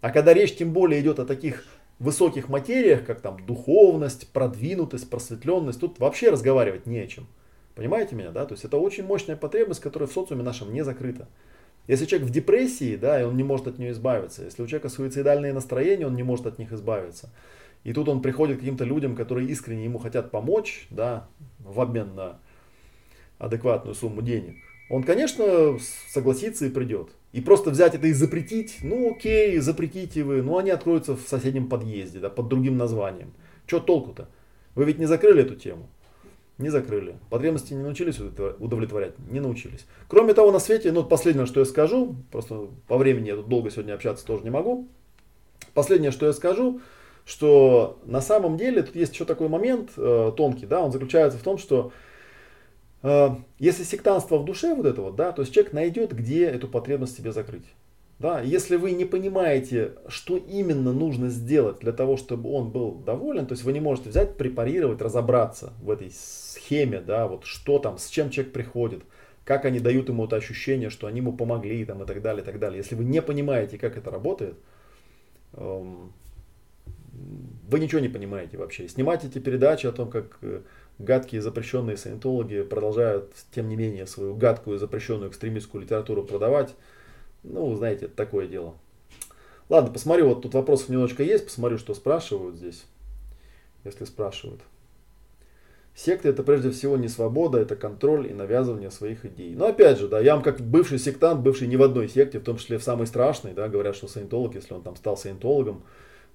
А когда речь тем более идет о таких высоких материях, как там духовность, продвинутость, просветленность, тут вообще разговаривать не о чем. Понимаете меня, да? То есть это очень мощная потребность, которая в социуме нашем не закрыта. Если человек в депрессии, да, и он не может от нее избавиться, если у человека суицидальные настроения, он не может от них избавиться. И тут он приходит к каким-то людям, которые искренне ему хотят помочь, да, в обмен на адекватную сумму денег. Он, конечно, согласится и придет. И просто взять это и запретить, ну окей, запретите вы, но они откроются в соседнем подъезде, да, под другим названием. Что толку-то? Вы ведь не закрыли эту тему? Не закрыли. Потребности не научились удовлетворять? Не научились. Кроме того, на свете, ну, последнее, что я скажу, просто по времени я тут долго сегодня общаться тоже не могу. Последнее, что я скажу, что на самом деле тут есть еще такой момент э, тонкий, да, он заключается в том, что э, если сектанство в душе вот это вот, да, то есть человек найдет, где эту потребность себе закрыть. Да, если вы не понимаете, что именно нужно сделать для того, чтобы он был доволен, то есть вы не можете взять, препарировать, разобраться в этой схеме, да, вот что там, с чем человек приходит, как они дают ему это ощущение, что они ему помогли там, и так далее, и так далее. Если вы не понимаете, как это работает, эм, вы ничего не понимаете вообще. Снимать эти передачи о том, как э, гадкие запрещенные саентологи продолжают, тем не менее, свою гадкую запрещенную экстремистскую литературу продавать, ну, знаете, это такое дело. Ладно, посмотрю, вот тут вопросов немножечко есть, посмотрю, что спрашивают здесь, если спрашивают. Секта это прежде всего не свобода, это контроль и навязывание своих идей. Но опять же, да, я вам как бывший сектант, бывший не в одной секте, в том числе в самой страшной, да, говорят, что саентолог, если он там стал саентологом,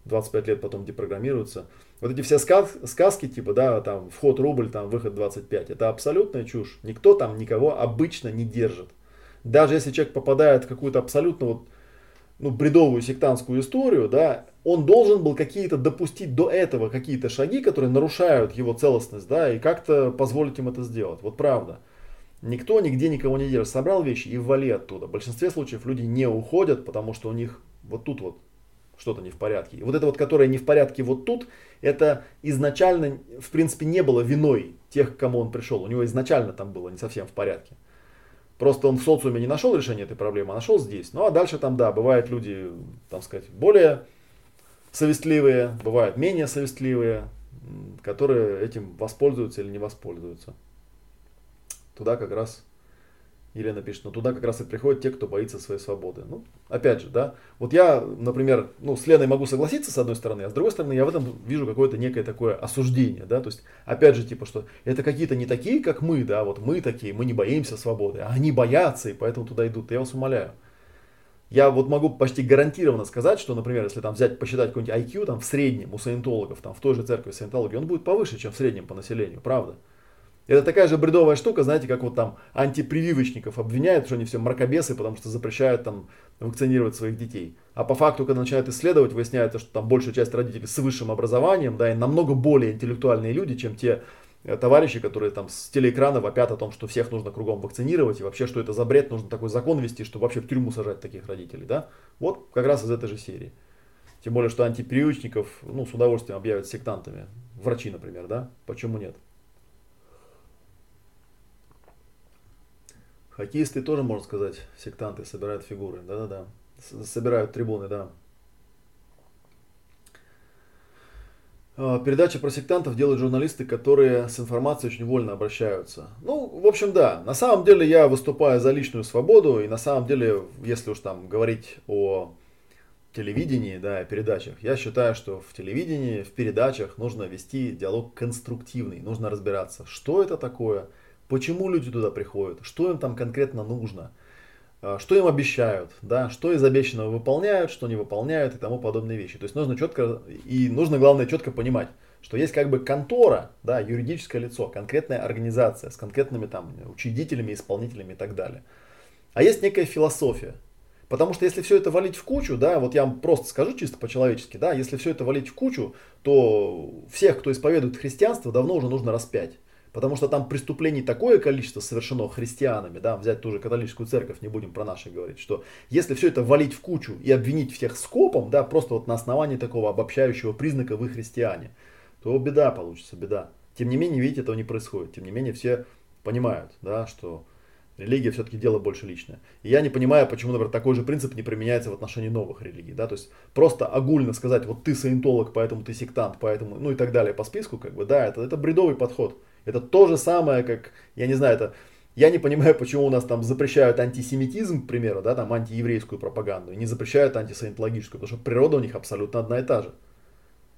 25 лет потом депрограммируется. Вот эти все сказ, сказки, типа, да, там, вход рубль, там, выход 25, это абсолютная чушь. Никто там никого обычно не держит. Даже если человек попадает в какую-то абсолютно вот, ну, бредовую сектантскую историю, да, он должен был какие-то допустить до этого какие-то шаги, которые нарушают его целостность, да, и как-то позволить им это сделать. Вот правда. Никто нигде никого не держит. Собрал вещи и вали оттуда. В большинстве случаев люди не уходят, потому что у них вот тут вот что-то не в порядке. И вот это вот, которое не в порядке вот тут, это изначально, в принципе, не было виной тех, к кому он пришел. У него изначально там было не совсем в порядке. Просто он в социуме не нашел решения этой проблемы, а нашел здесь. Ну а дальше там, да, бывают люди, там сказать, более совестливые, бывают менее совестливые, которые этим воспользуются или не воспользуются. Туда как раз Елена пишет, но туда как раз и приходят те, кто боится своей свободы. Ну, опять же, да, вот я, например, ну, с Леной могу согласиться с одной стороны, а с другой стороны я в этом вижу какое-то некое такое осуждение, да, то есть, опять же, типа, что это какие-то не такие, как мы, да, вот мы такие, мы не боимся свободы, а они боятся, и поэтому туда идут. Я вас умоляю я вот могу почти гарантированно сказать, что, например, если там взять, посчитать какой-нибудь IQ там в среднем у саентологов, там в той же церкви саентологии, он будет повыше, чем в среднем по населению, правда. Это такая же бредовая штука, знаете, как вот там антипрививочников обвиняют, что они все мракобесы, потому что запрещают там вакцинировать своих детей. А по факту, когда начинают исследовать, выясняется, что там большая часть родителей с высшим образованием, да, и намного более интеллектуальные люди, чем те Э, товарищи, которые там с телеэкрана вопят о том, что всех нужно кругом вакцинировать, и вообще, что это за бред, нужно такой закон вести, чтобы вообще в тюрьму сажать таких родителей, да? Вот как раз из этой же серии. Тем более, что антипривычников, ну, с удовольствием объявят сектантами. Врачи, например, да? Почему нет? Хоккеисты тоже, можно сказать, сектанты, собирают фигуры, да-да-да. Собирают трибуны, да. А, передачи про сектантов делают журналисты, которые с информацией очень вольно обращаются. Ну, в общем, да. На самом деле я выступаю за личную свободу. И на самом деле, если уж там говорить о телевидении, да, передачах, я считаю, что в телевидении, в передачах нужно вести диалог конструктивный. Нужно разбираться, что это такое, почему люди туда приходят, что им там конкретно нужно – а, что им обещают, да, что из обещанного выполняют, что не выполняют и тому подобные вещи. То есть нужно четко, и нужно главное четко понимать, что есть как бы контора, да, юридическое лицо, конкретная организация с конкретными там учредителями, исполнителями и так далее. А есть некая философия. Потому что если все это валить в кучу, да, вот я вам просто скажу чисто по-человечески, да, если все это валить в кучу, то всех, кто исповедует христианство, давно уже нужно распять. Потому что там преступлений такое количество совершено христианами, да, взять ту же католическую церковь, не будем про наши говорить, что если все это валить в кучу и обвинить всех скопом, да, просто вот на основании такого обобщающего признака вы христиане, то беда получится, беда. Тем не менее, видите, этого не происходит. Тем не менее, все понимают, да, что религия все-таки дело больше личное. И я не понимаю, почему, например, такой же принцип не применяется в отношении новых религий. Да? То есть просто огульно сказать, вот ты саентолог, поэтому ты сектант, поэтому, ну и так далее по списку, как бы, да, это, это бредовый подход. Это то же самое, как, я не знаю, это я не понимаю, почему у нас там запрещают антисемитизм, к примеру, да, там антиеврейскую пропаганду, и не запрещают антисаентологическую, потому что природа у них абсолютно одна и та же.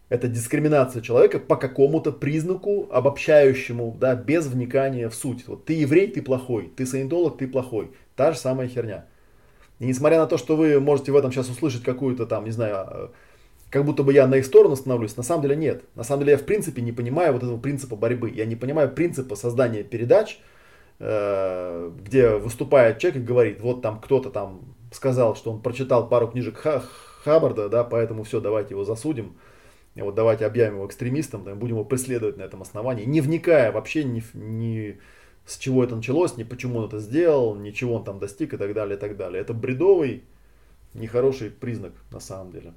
Это дискриминация человека по какому-то признаку обобщающему, да, без вникания в суть. Вот ты еврей, ты плохой, ты саентолог, ты плохой. Та же самая херня. И несмотря на то, что вы можете в этом сейчас услышать какую-то там, не знаю, как будто бы я на их сторону становлюсь. На самом деле нет. На самом деле я в принципе не понимаю вот этого принципа борьбы. Я не понимаю принципа создания передач, э, где выступает человек и говорит, вот там кто-то там сказал, что он прочитал пару книжек Хаббарда, да, поэтому все, давайте его засудим. Вот давайте объявим его экстремистом, да, будем его преследовать на этом основании, не вникая вообще ни, ни с чего это началось, ни почему он это сделал, ничего он там достиг и так далее, и так далее. Это бредовый, нехороший признак на самом деле.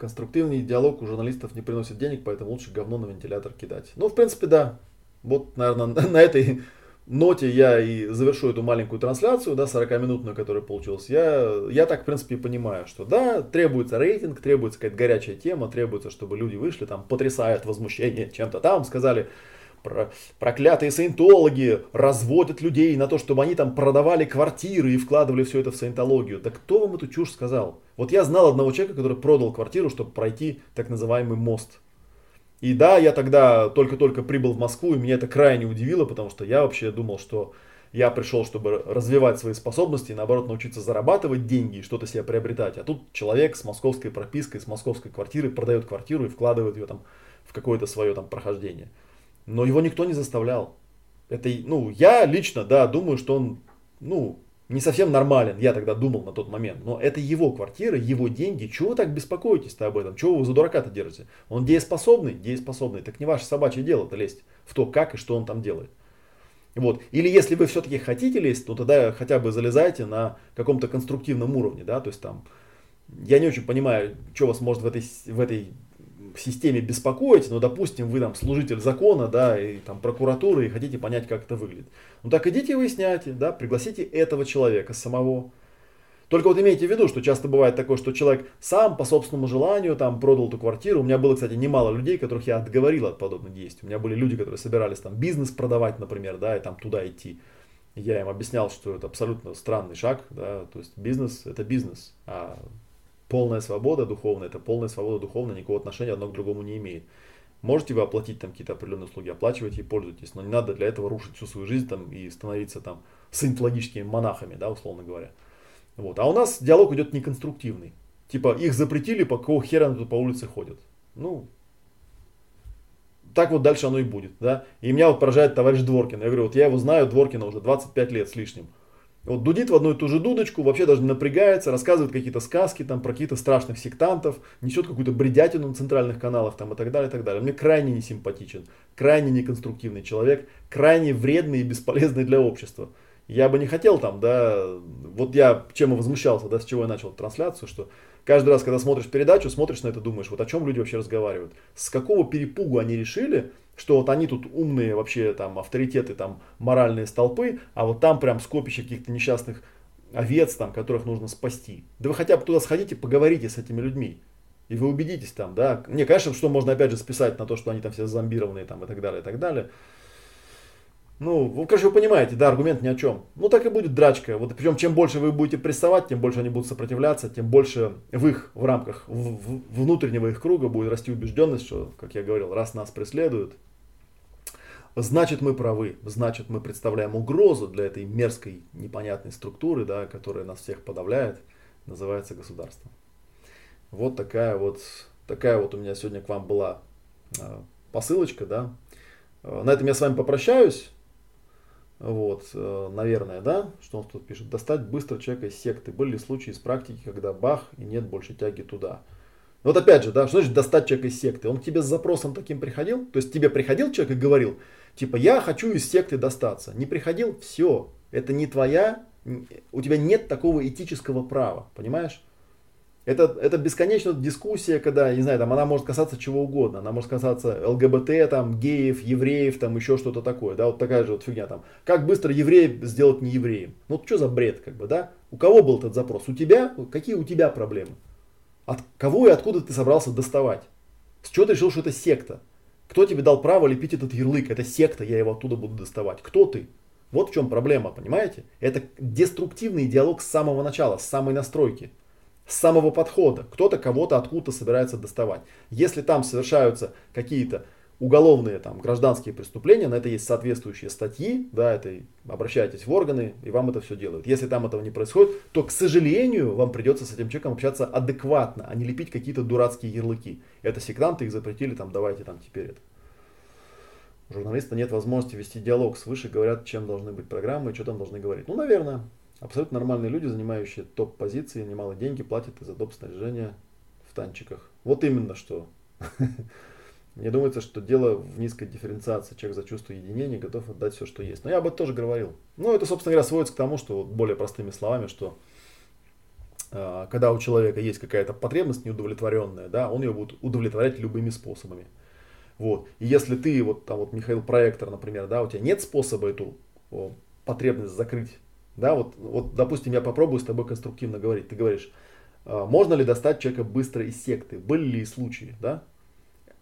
Конструктивный диалог у журналистов не приносит денег, поэтому лучше говно на вентилятор кидать. Ну, в принципе, да. Вот, наверное, на этой ноте я и завершу эту маленькую трансляцию, да, 40-минутную, которая получилась. Я, я так, в принципе, понимаю, что да, требуется рейтинг, требуется какая-то горячая тема, требуется, чтобы люди вышли, там, потрясают возмущение чем-то там, сказали, про, проклятые саентологи разводят людей на то, чтобы они там продавали квартиры и вкладывали все это в саентологию. Да кто вам эту чушь сказал? Вот я знал одного человека, который продал квартиру, чтобы пройти так называемый мост. И да, я тогда только-только прибыл в Москву, и меня это крайне удивило, потому что я вообще думал, что я пришел, чтобы развивать свои способности и наоборот научиться зарабатывать деньги и что-то себе приобретать. А тут человек с московской пропиской, с московской квартирой продает квартиру и вкладывает ее там в какое-то свое там прохождение. Но его никто не заставлял. Это, ну, я лично, да, думаю, что он, ну, не совсем нормален, я тогда думал на тот момент. Но это его квартира, его деньги. Чего вы так беспокоитесь-то об этом? Чего вы за дурака-то держите? Он дееспособный? Дееспособный. Так не ваше собачье дело-то лезть в то, как и что он там делает. Вот. Или если вы все-таки хотите лезть, то тогда хотя бы залезайте на каком-то конструктивном уровне. Да? То есть там, я не очень понимаю, что вас может в этой, в этой системе беспокоить, но, допустим, вы там служитель закона, да, и там прокуратуры, и хотите понять, как это выглядит. Ну так идите выясняйте, да, пригласите этого человека самого. Только вот имейте в виду, что часто бывает такое, что человек сам по собственному желанию там продал эту квартиру. У меня было, кстати, немало людей, которых я отговорил от подобных действий. У меня были люди, которые собирались там бизнес продавать, например, да, и там туда идти. Я им объяснял, что это абсолютно странный шаг, да, то есть бизнес это бизнес, а полная свобода духовная, это полная свобода духовная, никакого отношения одно к другому не имеет. Можете вы оплатить там какие-то определенные услуги, оплачивайте и пользуйтесь, но не надо для этого рушить всю свою жизнь там и становиться там саентологическими монахами, да, условно говоря. Вот. А у нас диалог идет неконструктивный. Типа их запретили, по какого хера они тут по улице ходят. Ну, так вот дальше оно и будет, да. И меня вот поражает товарищ Дворкин. Я говорю, вот я его знаю, Дворкина уже 25 лет с лишним. Вот дудит в одну и ту же дудочку, вообще даже не напрягается, рассказывает какие-то сказки там про каких-то страшных сектантов, несет какую-то бредятину на центральных каналах там и так далее, и так далее. Мне крайне не симпатичен, крайне неконструктивный человек, крайне вредный и бесполезный для общества. Я бы не хотел там, да, вот я чем и возмущался, да, с чего я начал трансляцию, что каждый раз, когда смотришь передачу, смотришь на это, думаешь, вот о чем люди вообще разговаривают, с какого перепугу они решили, что вот они тут умные вообще там авторитеты, там моральные столпы, а вот там прям скопище каких-то несчастных овец, там, которых нужно спасти. Да вы хотя бы туда сходите, поговорите с этими людьми. И вы убедитесь там, да. Не, конечно, что можно опять же списать на то, что они там все зомбированные там и так далее, и так далее. Ну, вы, короче, вы понимаете, да, аргумент ни о чем. Ну, так и будет драчка. Вот, причем, чем больше вы будете прессовать, тем больше они будут сопротивляться, тем больше в их, в рамках в, в, внутреннего их круга будет расти убежденность, что, как я говорил, раз нас преследуют, значит мы правы, значит мы представляем угрозу для этой мерзкой, непонятной структуры, да, которая нас всех подавляет, называется государство. Вот такая вот, такая вот у меня сегодня к вам была э, посылочка, да. Э, на этом я с вами попрощаюсь. Вот, э, наверное, да, что он тут пишет. Достать быстро человека из секты. Были ли случаи из практики, когда бах и нет больше тяги туда? Вот опять же, да, что значит достать человека из секты? Он к тебе с запросом таким приходил? То есть тебе приходил человек и говорил, Типа, я хочу из секты достаться. Не приходил, все. Это не твоя, у тебя нет такого этического права, понимаешь? Это, это бесконечная дискуссия, когда, не знаю, там она может касаться чего угодно. Она может касаться ЛГБТ, там, геев, евреев, там, еще что-то такое, да, вот такая же вот фигня там. Как быстро еврея сделать не евреем? Ну, что за бред, как бы, да? У кого был этот запрос? У тебя? Какие у тебя проблемы? От кого и откуда ты собрался доставать? С чего ты решил, что это секта? Кто тебе дал право лепить этот ярлык? Это секта, я его оттуда буду доставать. Кто ты? Вот в чем проблема, понимаете? Это деструктивный диалог с самого начала, с самой настройки, с самого подхода. Кто-то кого-то откуда-то собирается доставать. Если там совершаются какие-то уголовные там, гражданские преступления, на это есть соответствующие статьи, да, это обращайтесь в органы, и вам это все делают. Если там этого не происходит, то, к сожалению, вам придется с этим человеком общаться адекватно, а не лепить какие-то дурацкие ярлыки. Это сектанты, их запретили, там, давайте там теперь это. У журналиста нет возможности вести диалог свыше, говорят, чем должны быть программы что там должны говорить. Ну, наверное, абсолютно нормальные люди, занимающие топ-позиции, немалые деньги платят за доп. снаряжение в танчиках. Вот именно что. Мне думается, что дело в низкой дифференциации. Человек за чувство единения готов отдать все, что есть. Но я об этом тоже говорил. Ну, это, собственно говоря, сводится к тому, что вот более простыми словами, что э, когда у человека есть какая-то потребность неудовлетворенная, да, он ее будет удовлетворять любыми способами. Вот. И если ты, вот там вот Михаил Проектор, например, да, у тебя нет способа эту о, потребность закрыть, да, вот, вот, допустим, я попробую с тобой конструктивно говорить. Ты говоришь, э, можно ли достать человека быстро из секты? Были ли случаи, да?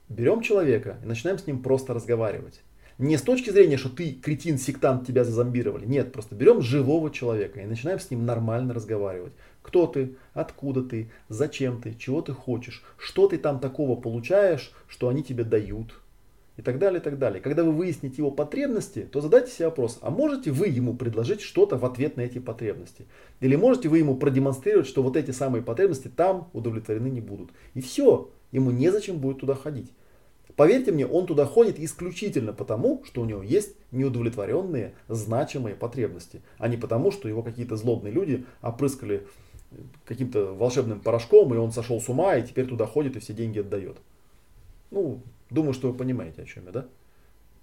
Берем человека и начинаем с ним просто разговаривать. Не с точки зрения, что ты кретин, сектант, тебя зазомбировали. Нет, просто берем живого человека и начинаем с ним нормально разговаривать. Кто ты, откуда ты, зачем ты, чего ты хочешь, что ты там такого получаешь, что они тебе дают, и так далее, и так далее. Когда вы выясните его потребности, то задайте себе вопрос, а можете вы ему предложить что-то в ответ на эти потребности? Или можете вы ему продемонстрировать, что вот эти самые потребности там удовлетворены не будут? И все, ему незачем будет туда ходить. Поверьте мне, он туда ходит исключительно потому, что у него есть неудовлетворенные, значимые потребности, а не потому, что его какие-то злобные люди опрыскали каким-то волшебным порошком, и он сошел с ума, и теперь туда ходит и все деньги отдает. Ну, думаю, что вы понимаете, о чем я, да?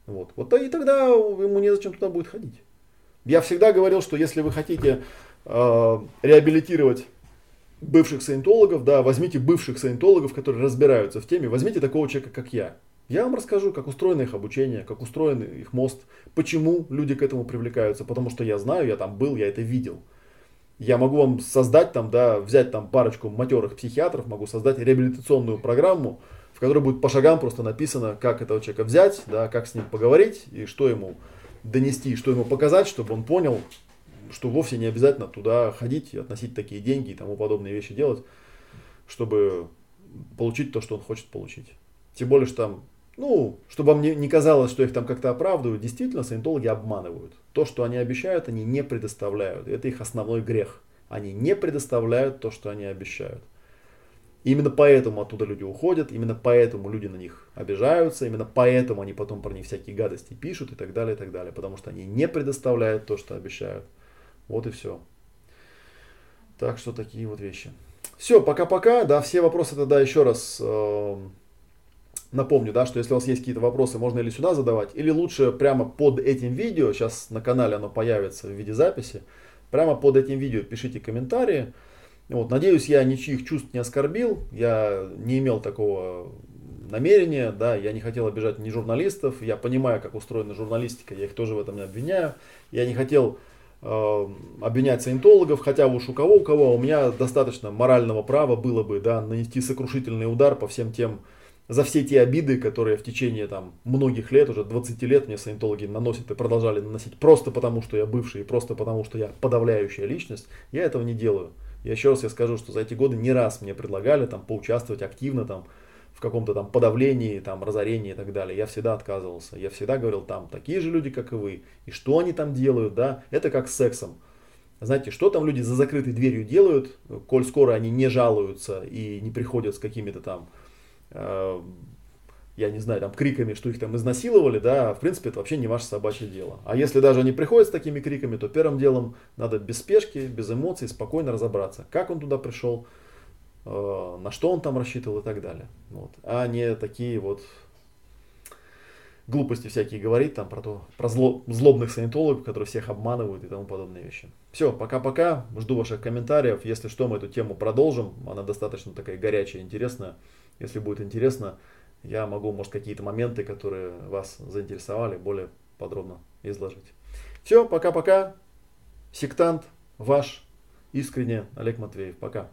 Вот. Вот и тогда ему незачем туда будет ходить. Я всегда говорил, что если вы хотите э, реабилитировать бывших саентологов, да, возьмите бывших саентологов, которые разбираются в теме, возьмите такого человека, как я. Я вам расскажу, как устроено их обучение, как устроен их мост, почему люди к этому привлекаются, потому что я знаю, я там был, я это видел. Я могу вам создать там, да, взять там парочку матерых психиатров, могу создать реабилитационную программу, в которой будет по шагам просто написано, как этого человека взять, да, как с ним поговорить и что ему донести, что ему показать, чтобы он понял, что вовсе не обязательно туда ходить и относить такие деньги и тому подобные вещи делать, чтобы получить то, что он хочет получить. Тем более, что там, ну, чтобы вам не, не казалось, что их там как-то оправдывают, действительно, саентологи обманывают. То, что они обещают, они не предоставляют. Это их основной грех. Они не предоставляют то, что они обещают. Именно поэтому оттуда люди уходят, именно поэтому люди на них обижаются, именно поэтому они потом про них всякие гадости пишут и так далее, и так далее. Потому что они не предоставляют то, что обещают. Вот и все. Так что такие вот вещи. Все, пока-пока. Да, все вопросы тогда еще раз э, напомню, да, что если у вас есть какие-то вопросы, можно или сюда задавать, или лучше прямо под этим видео, сейчас на канале оно появится в виде записи, прямо под этим видео пишите комментарии. Вот, надеюсь, я ничьих чувств не оскорбил, я не имел такого намерения, да, я не хотел обижать ни журналистов, я понимаю, как устроена журналистика, я их тоже в этом не обвиняю, я не хотел э, обвинять саентологов, хотя уж у кого, у кого, у меня достаточно морального права было бы, да, нанести сокрушительный удар по всем тем, за все те обиды, которые в течение там многих лет, уже 20 лет мне саентологи наносят и продолжали наносить просто потому, что я бывший, и просто потому, что я подавляющая личность, я этого не делаю. Я еще раз я скажу, что за эти годы не раз мне предлагали там поучаствовать активно там в каком-то там подавлении, там разорении и так далее. Я всегда отказывался. Я всегда говорил, там такие же люди, как и вы. И что они там делают, да? Это как с сексом. Знаете, что там люди за закрытой дверью делают, коль скоро они не жалуются и не приходят с какими-то там, я не знаю, там криками, что их там изнасиловали, да, в принципе, это вообще не ваше собачье дело. А если даже они приходят с такими криками, то первым делом надо без спешки, без эмоций, спокойно разобраться, как он туда пришел, Э, на что он там рассчитывал и так далее. Вот. А не такие вот глупости всякие говорить там про то, про зло, злобных санитологов, которые всех обманывают и тому подобные вещи. Все, пока-пока, жду ваших комментариев. Если что, мы эту тему продолжим. Она достаточно такая горячая, интересная. Если будет интересно, я могу, может, какие-то моменты, которые вас заинтересовали, более подробно изложить. Все, пока-пока. Сектант, ваш искренне Олег Матвеев. Пока.